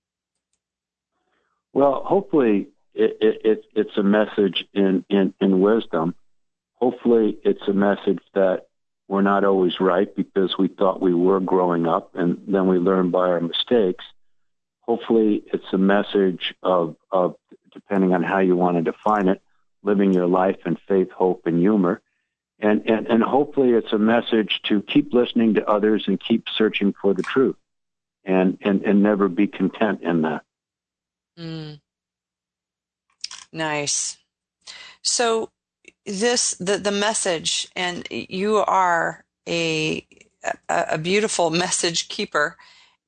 [SPEAKER 3] Well, hopefully it, it, it's a message in, in, in wisdom. Hopefully it's a message that we're not always right because we thought we were growing up and then we learn by our mistakes. Hopefully it's a message of, of depending on how you want to define it, living your life in faith, hope, and humor. And, and, and hopefully it's a message to keep listening to others and keep searching for the truth and, and, and never be content in that.
[SPEAKER 2] Mm. Nice. So this the the message, and you are a a, a beautiful message keeper,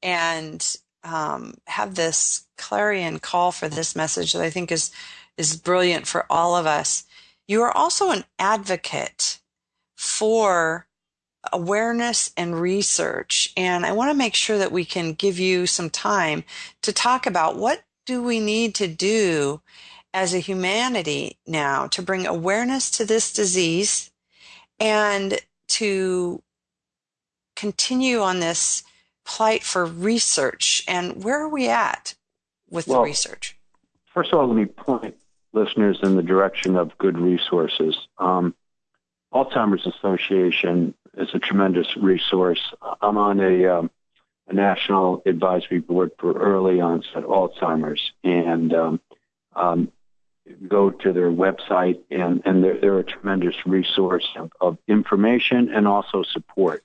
[SPEAKER 2] and um, have this clarion call for this message that I think is is brilliant for all of us. You are also an advocate for awareness and research. And I want to make sure that we can give you some time to talk about what do we need to do as a humanity now to bring awareness to this disease and to continue on this plight for research. And where are we at with well, the research?
[SPEAKER 3] First of all, let me point listeners in the direction of good resources. Um, Alzheimer's Association is a tremendous resource. I'm on a, um, a national advisory board for early onset Alzheimer's, and um, um, go to their website, and, and they're, they're a tremendous resource of, of information and also support.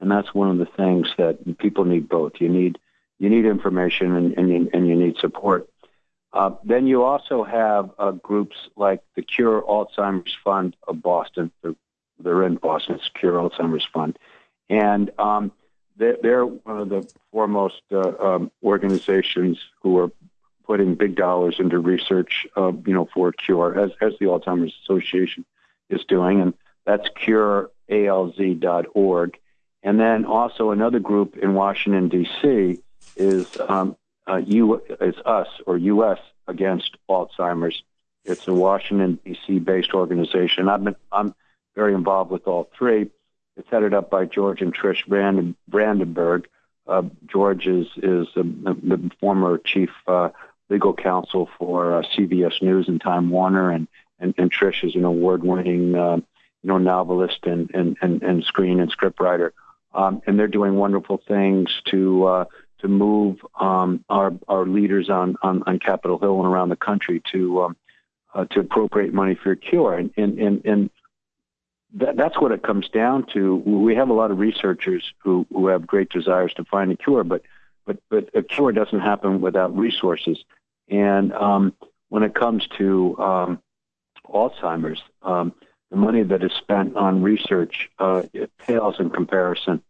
[SPEAKER 3] And that's one of the things that people need both. You need you need information and, and, you, and you need support. Uh, then you also have uh, groups like the Cure Alzheimer's Fund of Boston. They're, they're in Boston. It's Cure Alzheimer's Fund, and um, they're, one of the foremost uh, um, organizations who are putting big dollars into research, uh, you know, for cure, as as the Alzheimer's Association is doing, and that's curealz.org. And then also another group in Washington D.C. is um, uh, U is us or U.S. against Alzheimer's. It's a Washington D.C. based organization. I've been I'm very involved with all three. It's headed up by George and Trish Branden, Vradenburg. Uh, George is is the, the former chief uh, legal counsel for uh, CBS News and Time Warner, and and, and Trish is an award-winning uh, you know novelist and and and, and screen and scriptwriter, um, and they're doing wonderful things to uh, to move um, our our leaders on, on on Capitol Hill and around the country to um, uh, to appropriate money for a cure, and and and. and that, that's what it comes down to. We have a lot of researchers who, who have great desires to find a cure, but but but a cure doesn't happen without resources. And um, when it comes to um, Alzheimer's, um, the money that is spent on research uh, it pales in comparison,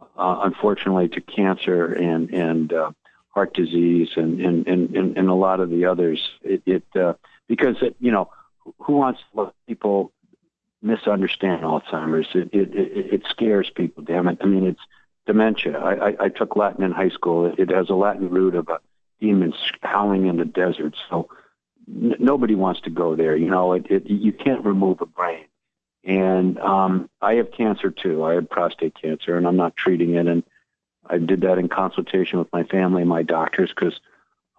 [SPEAKER 3] uh, unfortunately, to cancer and and uh, heart disease and and, and and a lot of the others. It, it uh, because it, you know who wants to let people misunderstand Alzheimer's? It, it it it scares people. Damn it! I mean, it's dementia. I, I, I took Latin in high school. It, it has a Latin root of a demons howling in the desert. So n- nobody wants to go there. You know, it, it, you can't remove a brain. And um, I have cancer too. I had prostate cancer, and I'm not treating it. And I did that in consultation with my family and my doctors because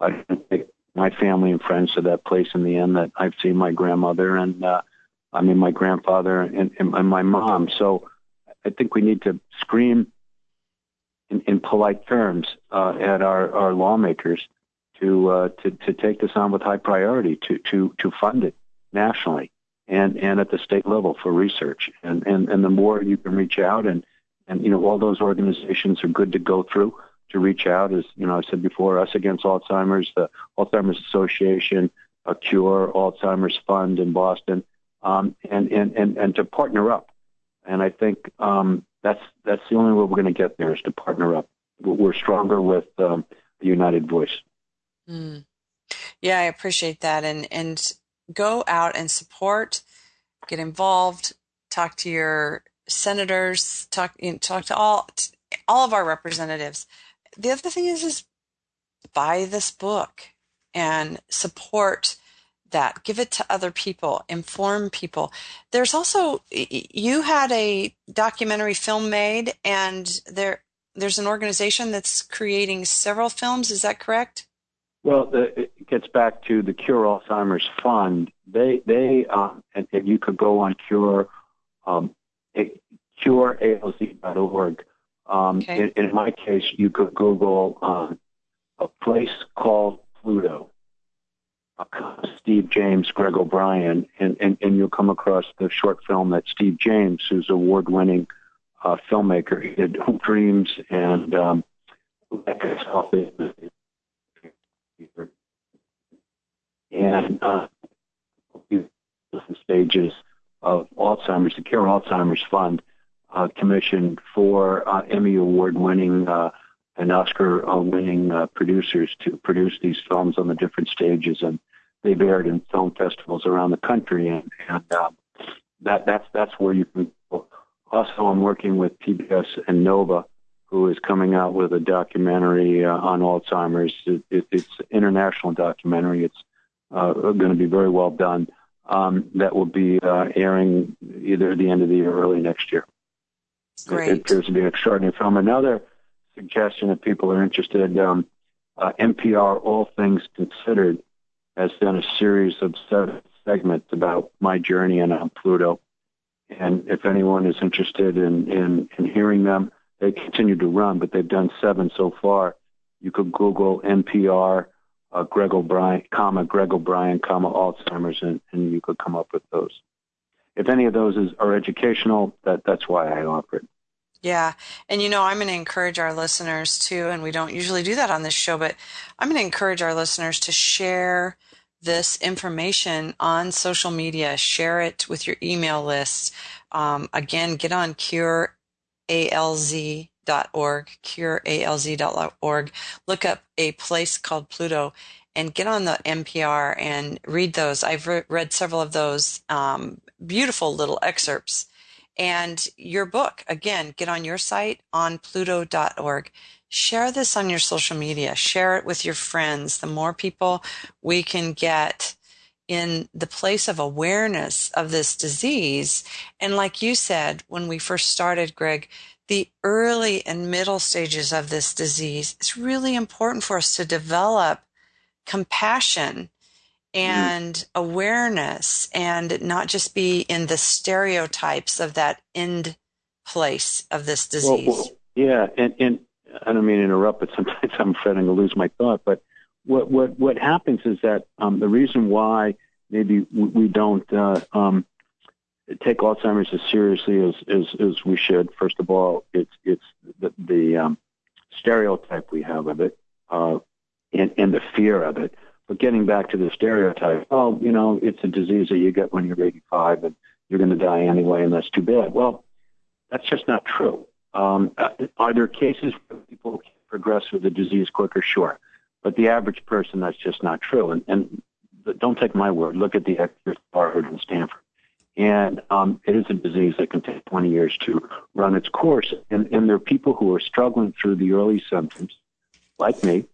[SPEAKER 3] I didn't my family and friends to that place in the end that I've seen my grandmother and uh, I mean my grandfather and, and, and my mom. So I think we need to scream in, in polite terms uh, at our, our lawmakers to, uh, to to take this on with high priority to to to fund it nationally and and at the state level for research. And and and the more you can reach out and and you know all those organizations are good to go through to reach out. As you know I said before us against Alzheimer's the Alzheimer's Association a Cure Alzheimer's Fund in Boston um, and and and and to partner up and I think um, that's that's the only way we're going to get there is to partner up. We're stronger with um, the united voice.
[SPEAKER 2] Mm. Yeah, I appreciate that, and and go out and support, get involved, talk to your senators, talk you know, talk to all all of our representatives. The other thing is is buy this book and support that. Give it to other people. Inform people. There's also you had a documentary film made and there there's an organization that's creating several films. Is that correct?
[SPEAKER 3] Well the, it gets back to the cure alzheimer's fund. They they um, and, and, you could go on cure um, curealz.org um, okay. in, in, my case you could google um, a place called pluto Steve James, Greg O'Brien, and, and, and you'll come across the short film that Steve James, who's award-winning uh, filmmaker, he did Dreams and um, and uh, stages of Alzheimer's, the Cure Alzheimer's Fund, uh, commissioned four uh, Emmy Award-winning uh, and Oscar-winning uh, producers to produce these films on the different stages, and they've aired in film festivals around the country, and, and uh, that that's that's where you can. Go. Also, I'm working with PBS and Nova, who is coming out with a documentary uh, on Alzheimer's. It, it, it's an international documentary. It's uh, going to be very well done. Um, that will be uh, airing either at the end of the year or early next year.
[SPEAKER 2] Great.
[SPEAKER 3] It, it appears to be an extraordinary film. Another suggestion if people are interested, um, uh, NPR All Things Considered has done a series of seven segments about my journey and on Pluto. And if anyone is interested in, in, in hearing them, they continue to run, but they've done seven so far. You could Google NPR, uh, Greg O'Brien, comma, Greg O'Brien, comma, Alzheimer's, and, and you could come up with those. If any of those is, are educational, that, that's why I offer it.
[SPEAKER 2] Yeah. And you know, I'm going to encourage our listeners too, and we don't usually do that on this show, but I'm going to encourage our listeners to share this information on social media, share it with your email list. Um, again, get on curealz.org, curealz.org, look up a place called Pluto and get on the NPR and read those. I've re- read several of those um, beautiful little excerpts and your book. Again, get on your site on pluto.org. Share this on your social media. Share it with your friends. The more people we can get in the place of awareness of this disease. And like you said, when we first started, Greg, the early and middle stages of this disease, it's really important for us to develop compassion and mm. awareness and not just be in the stereotypes of that end place of this disease.
[SPEAKER 3] Well, well, yeah, and, and I don't mean to interrupt, but [laughs] sometimes I'm starting to lose my thought. But what what what happens is that um, the reason why maybe we don't uh, um, take Alzheimer's as seriously as, as, as we should. First of all, it's it's the, the um, stereotype we have of it, uh, and, and the fear of it. But getting back to the stereotype, oh, you know, it's a disease that you get when you're 85 and you're going to die anyway, and that's too bad. Well, that's just not true. Um, uh, are there cases where people progress with the disease quicker? Sure. But the average person, that's just not true. And, and don't take my word. Look at the experts at Harvard and Stanford. And um, it is a disease that can take 20 years to run its course. And, and there are people who are struggling through the early symptoms, like me,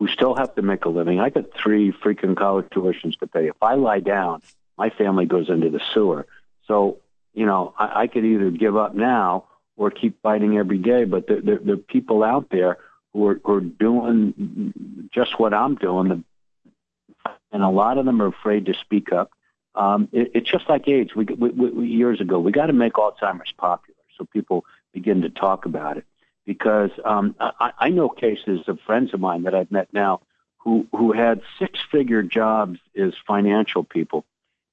[SPEAKER 3] who still have to make a living. I got three freaking college tuitions to pay. If I lie down, my family goes into the sewer. So, you know, I, I could either give up now or keep fighting every day. But there, there, there are people out there who are, who are doing just what I'm doing, and a lot of them are afraid to speak up. Um, it, it's just like AIDS. We, we, we years ago, we got to make Alzheimer's popular so people begin to talk about it because um, I, I know cases of friends of mine that I've met now who who had six figure jobs as financial people,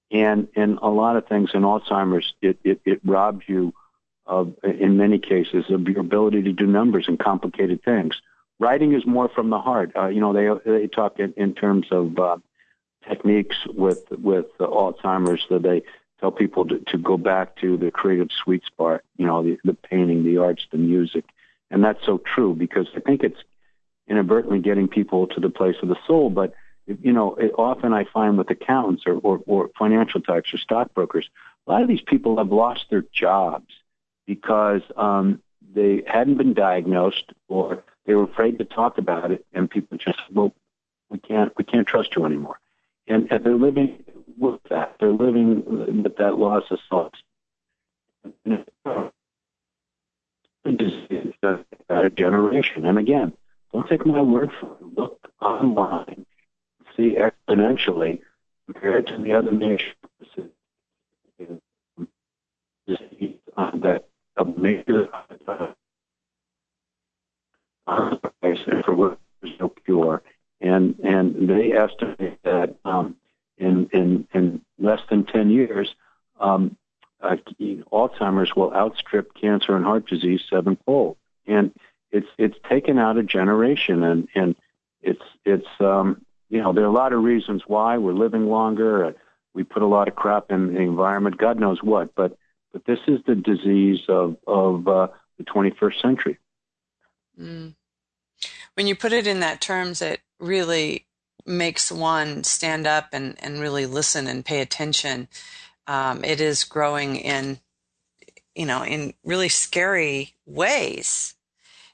[SPEAKER 3] and and a lot of things in Alzheimer's it it, it robs you of in many cases of your ability to do numbers and complicated things. Writing is more from the heart. Uh, you know they they talk in, in terms of uh, techniques with with Alzheimer's that they tell people to, to go back to the creative sweet spot. You know the, the painting, the arts, the music and that's so true because I think it's inadvertently getting people to the place of the soul. But, you know, it, often I find with accountants or, or, or financial types or stockbrokers, a lot of these people have lost their jobs because um, they hadn't been diagnosed or they were afraid to talk about it, and people just, well, we can't, we can't trust you anymore. And, and they're living with that. They're living with that loss of self disease generation. And again, don't take my word for it. Look online, see exponentially compared to the other nations that a major for which there's no cure. And and they estimate that um, in in, in less than ten years, um, uh, Alzheimer's will outstrip cancer and heart disease sevenfold, and it's it's taken out a generation, and and it's it's um, you know there are a lot of reasons why we're living longer. Uh, we put a lot of crap in the environment, God knows what, but but this is the disease of of uh, the 21st century.
[SPEAKER 2] Mm. When you put it in that terms, it really makes one stand up and, and really listen and pay attention. Um, it is growing in, you know, in really scary ways.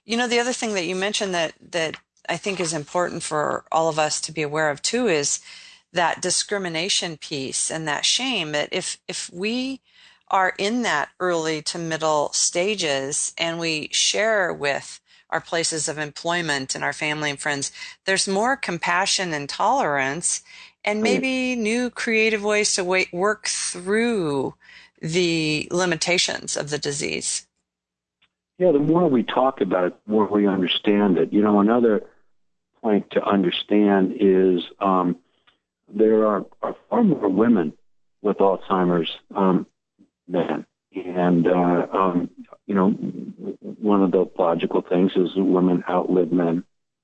[SPEAKER 2] You know, the other thing that you mentioned that that I think is important for all of us to be aware of too is that discrimination piece and that shame that if if we are in that early to middle stages and we share with our places of employment and our family and friends there's more compassion and tolerance and maybe new creative ways to wait, work through the limitations of the disease
[SPEAKER 3] yeah the more we talk about it the more we understand it you know another point to understand is um, there are, are far more women with Alzheimer's um, than. And, uh, um, you know, one of the logical things is women outlive men,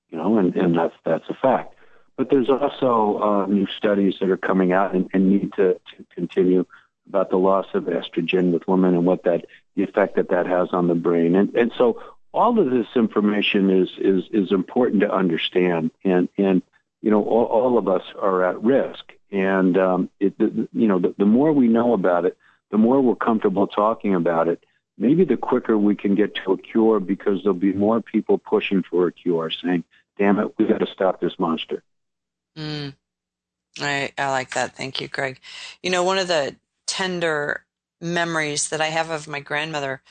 [SPEAKER 3] you know, and, and that's, that's a fact. But there's also uh, new studies that are coming out and, and need to, to continue about the loss of estrogen with women and what that, the effect that that has on the brain. And, and so all of this information is, is, is important to understand. And, and, you know, all, all of us are at risk. And, um, it, the, you know, the, the more we know about it, the more we're comfortable talking about it, maybe the quicker we can get to a cure because there'll be more people pushing for a cure saying, damn it, we got to stop this monster.
[SPEAKER 2] Mm. I, I like that. Thank you, Greg. You know, one of the tender memories that I have of my grandmother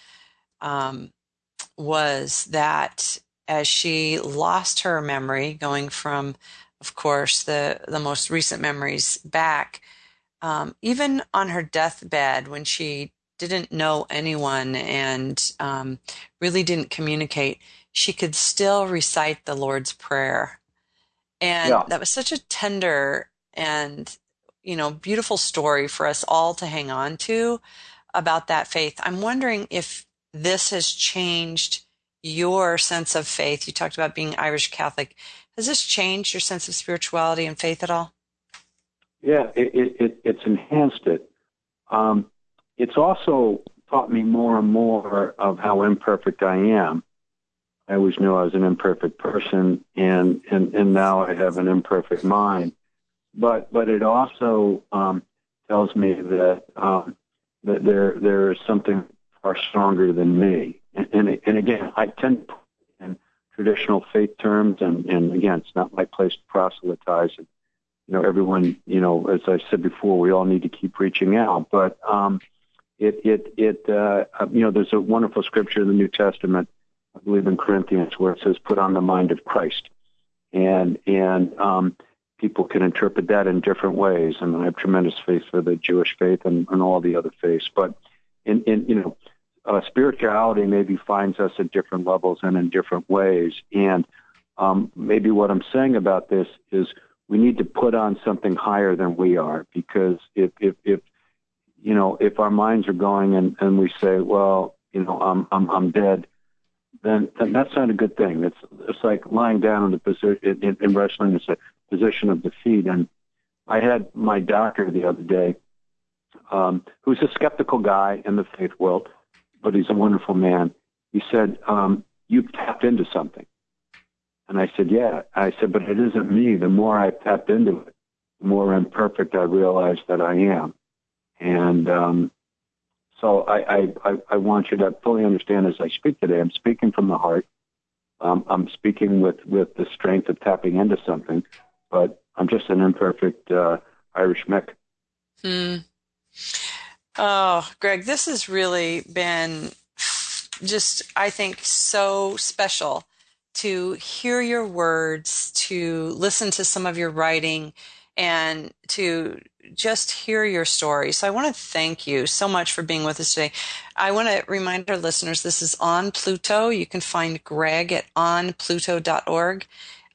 [SPEAKER 2] um, was that as she lost her memory, going from of course, the, the most recent memories back. Um, even on her deathbed, when she didn't know anyone and um, really didn't communicate, she could still recite the Lord's Prayer. And yeah. that was such a tender and, you know, beautiful story for us all to hang on to about that faith. I'm wondering if this has changed your sense of faith. You talked about being Irish Catholic. Has this changed your sense of spirituality and faith at all?
[SPEAKER 3] Yeah, it, it, it's enhanced it. Um, it's also taught me more and more of how imperfect I am. I always knew I was an imperfect person, and and, and now I have an imperfect mind. But but it also um, tells me that um, that there there is something far stronger than me. And, and, and again, I tend to in traditional faith terms. And, and again, it's not my place to proselytize. And, you know, everyone, you know, as I said before, we all need to keep reaching out. But um, it, it, it, uh, you know, there's a wonderful scripture in the New Testament, I believe in Corinthians, where it says, "Put on the mind of Christ," and and um, people can interpret that in different ways. And I have tremendous faith for the Jewish faith and, and all the other faiths. But in, in you know, uh, spirituality maybe finds us at different levels and in different ways. And um, maybe what I'm saying about this is we need to put on something higher than we are because if, if, if you know, if our minds are going and, and we say, well, you know, I'm, I'm, I'm dead, then, then that's not a good thing. It's, it's like lying down in the position, in, in wrestling, it's a position of defeat. And I had my doctor the other day, um, who's a skeptical guy in the faith world but he's a wonderful man. He said, um, You've tapped into something. And I said, Yeah. I said, But it isn't me. The more I tapped into it, the more imperfect I realize that I am. And um, so I, I, I want you to fully understand as I speak today, I'm speaking from the heart. Um, I'm speaking with, with the strength of tapping into something, but I'm just an imperfect uh, Irish Mick.
[SPEAKER 2] Hmm. Oh, Greg, this has really been just, I think, so special to hear your words, to listen to some of your writing, and to just hear your story. So I want to thank you so much for being with us today. I want to remind our listeners this is on Pluto. You can find Greg at onpluto.org.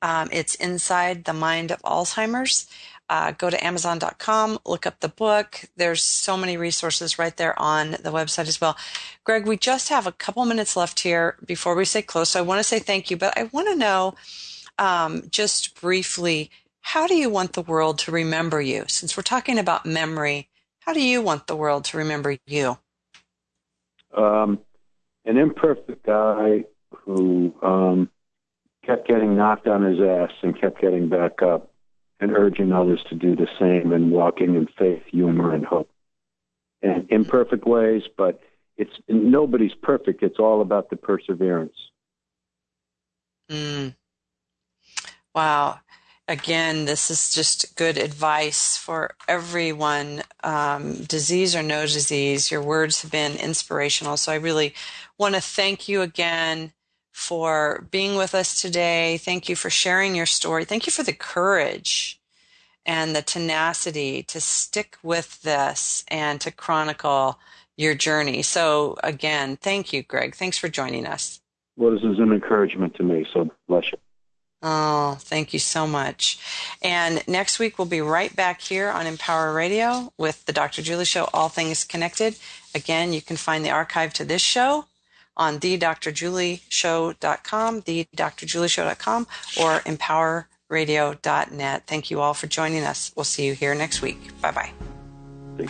[SPEAKER 2] Um, it's inside the mind of Alzheimer's. uh, go to Amazon.com, look up the book. There's so many resources right there on the website as well. Greg, we just have a couple minutes left here before we say close. So I want to say thank you, but I want to know um, just briefly how do you want the world to remember you? Since we're talking about memory, how do you want the world to remember you?
[SPEAKER 3] Um, an imperfect guy who um, kept getting knocked on his ass and kept getting back up and urging others to do the same and walking in faith, humor, and hope. And imperfect ways, but it's nobody's perfect. It's all about the perseverance.
[SPEAKER 2] Mm. Wow. Again, this is just good advice for everyone, um, disease or no disease. Your words have been inspirational. So I really want to thank you again for being with us today. Thank you for sharing your story. Thank you for the courage and the tenacity to stick with this and to chronicle your journey. So, again, thank you, Greg. Thanks for joining us.
[SPEAKER 3] Well, this is an encouragement to me, so bless you.
[SPEAKER 2] Oh, thank you so much. And next week, we'll be right back here on Empower Radio with the Dr. Julie Show, All Things Connected. Again, you can find the archive to this show on thedrjulieshow.com, thedrjulieshow.com, or empowerradio.net. Thank you all for joining us. We'll see you here next week. Bye bye.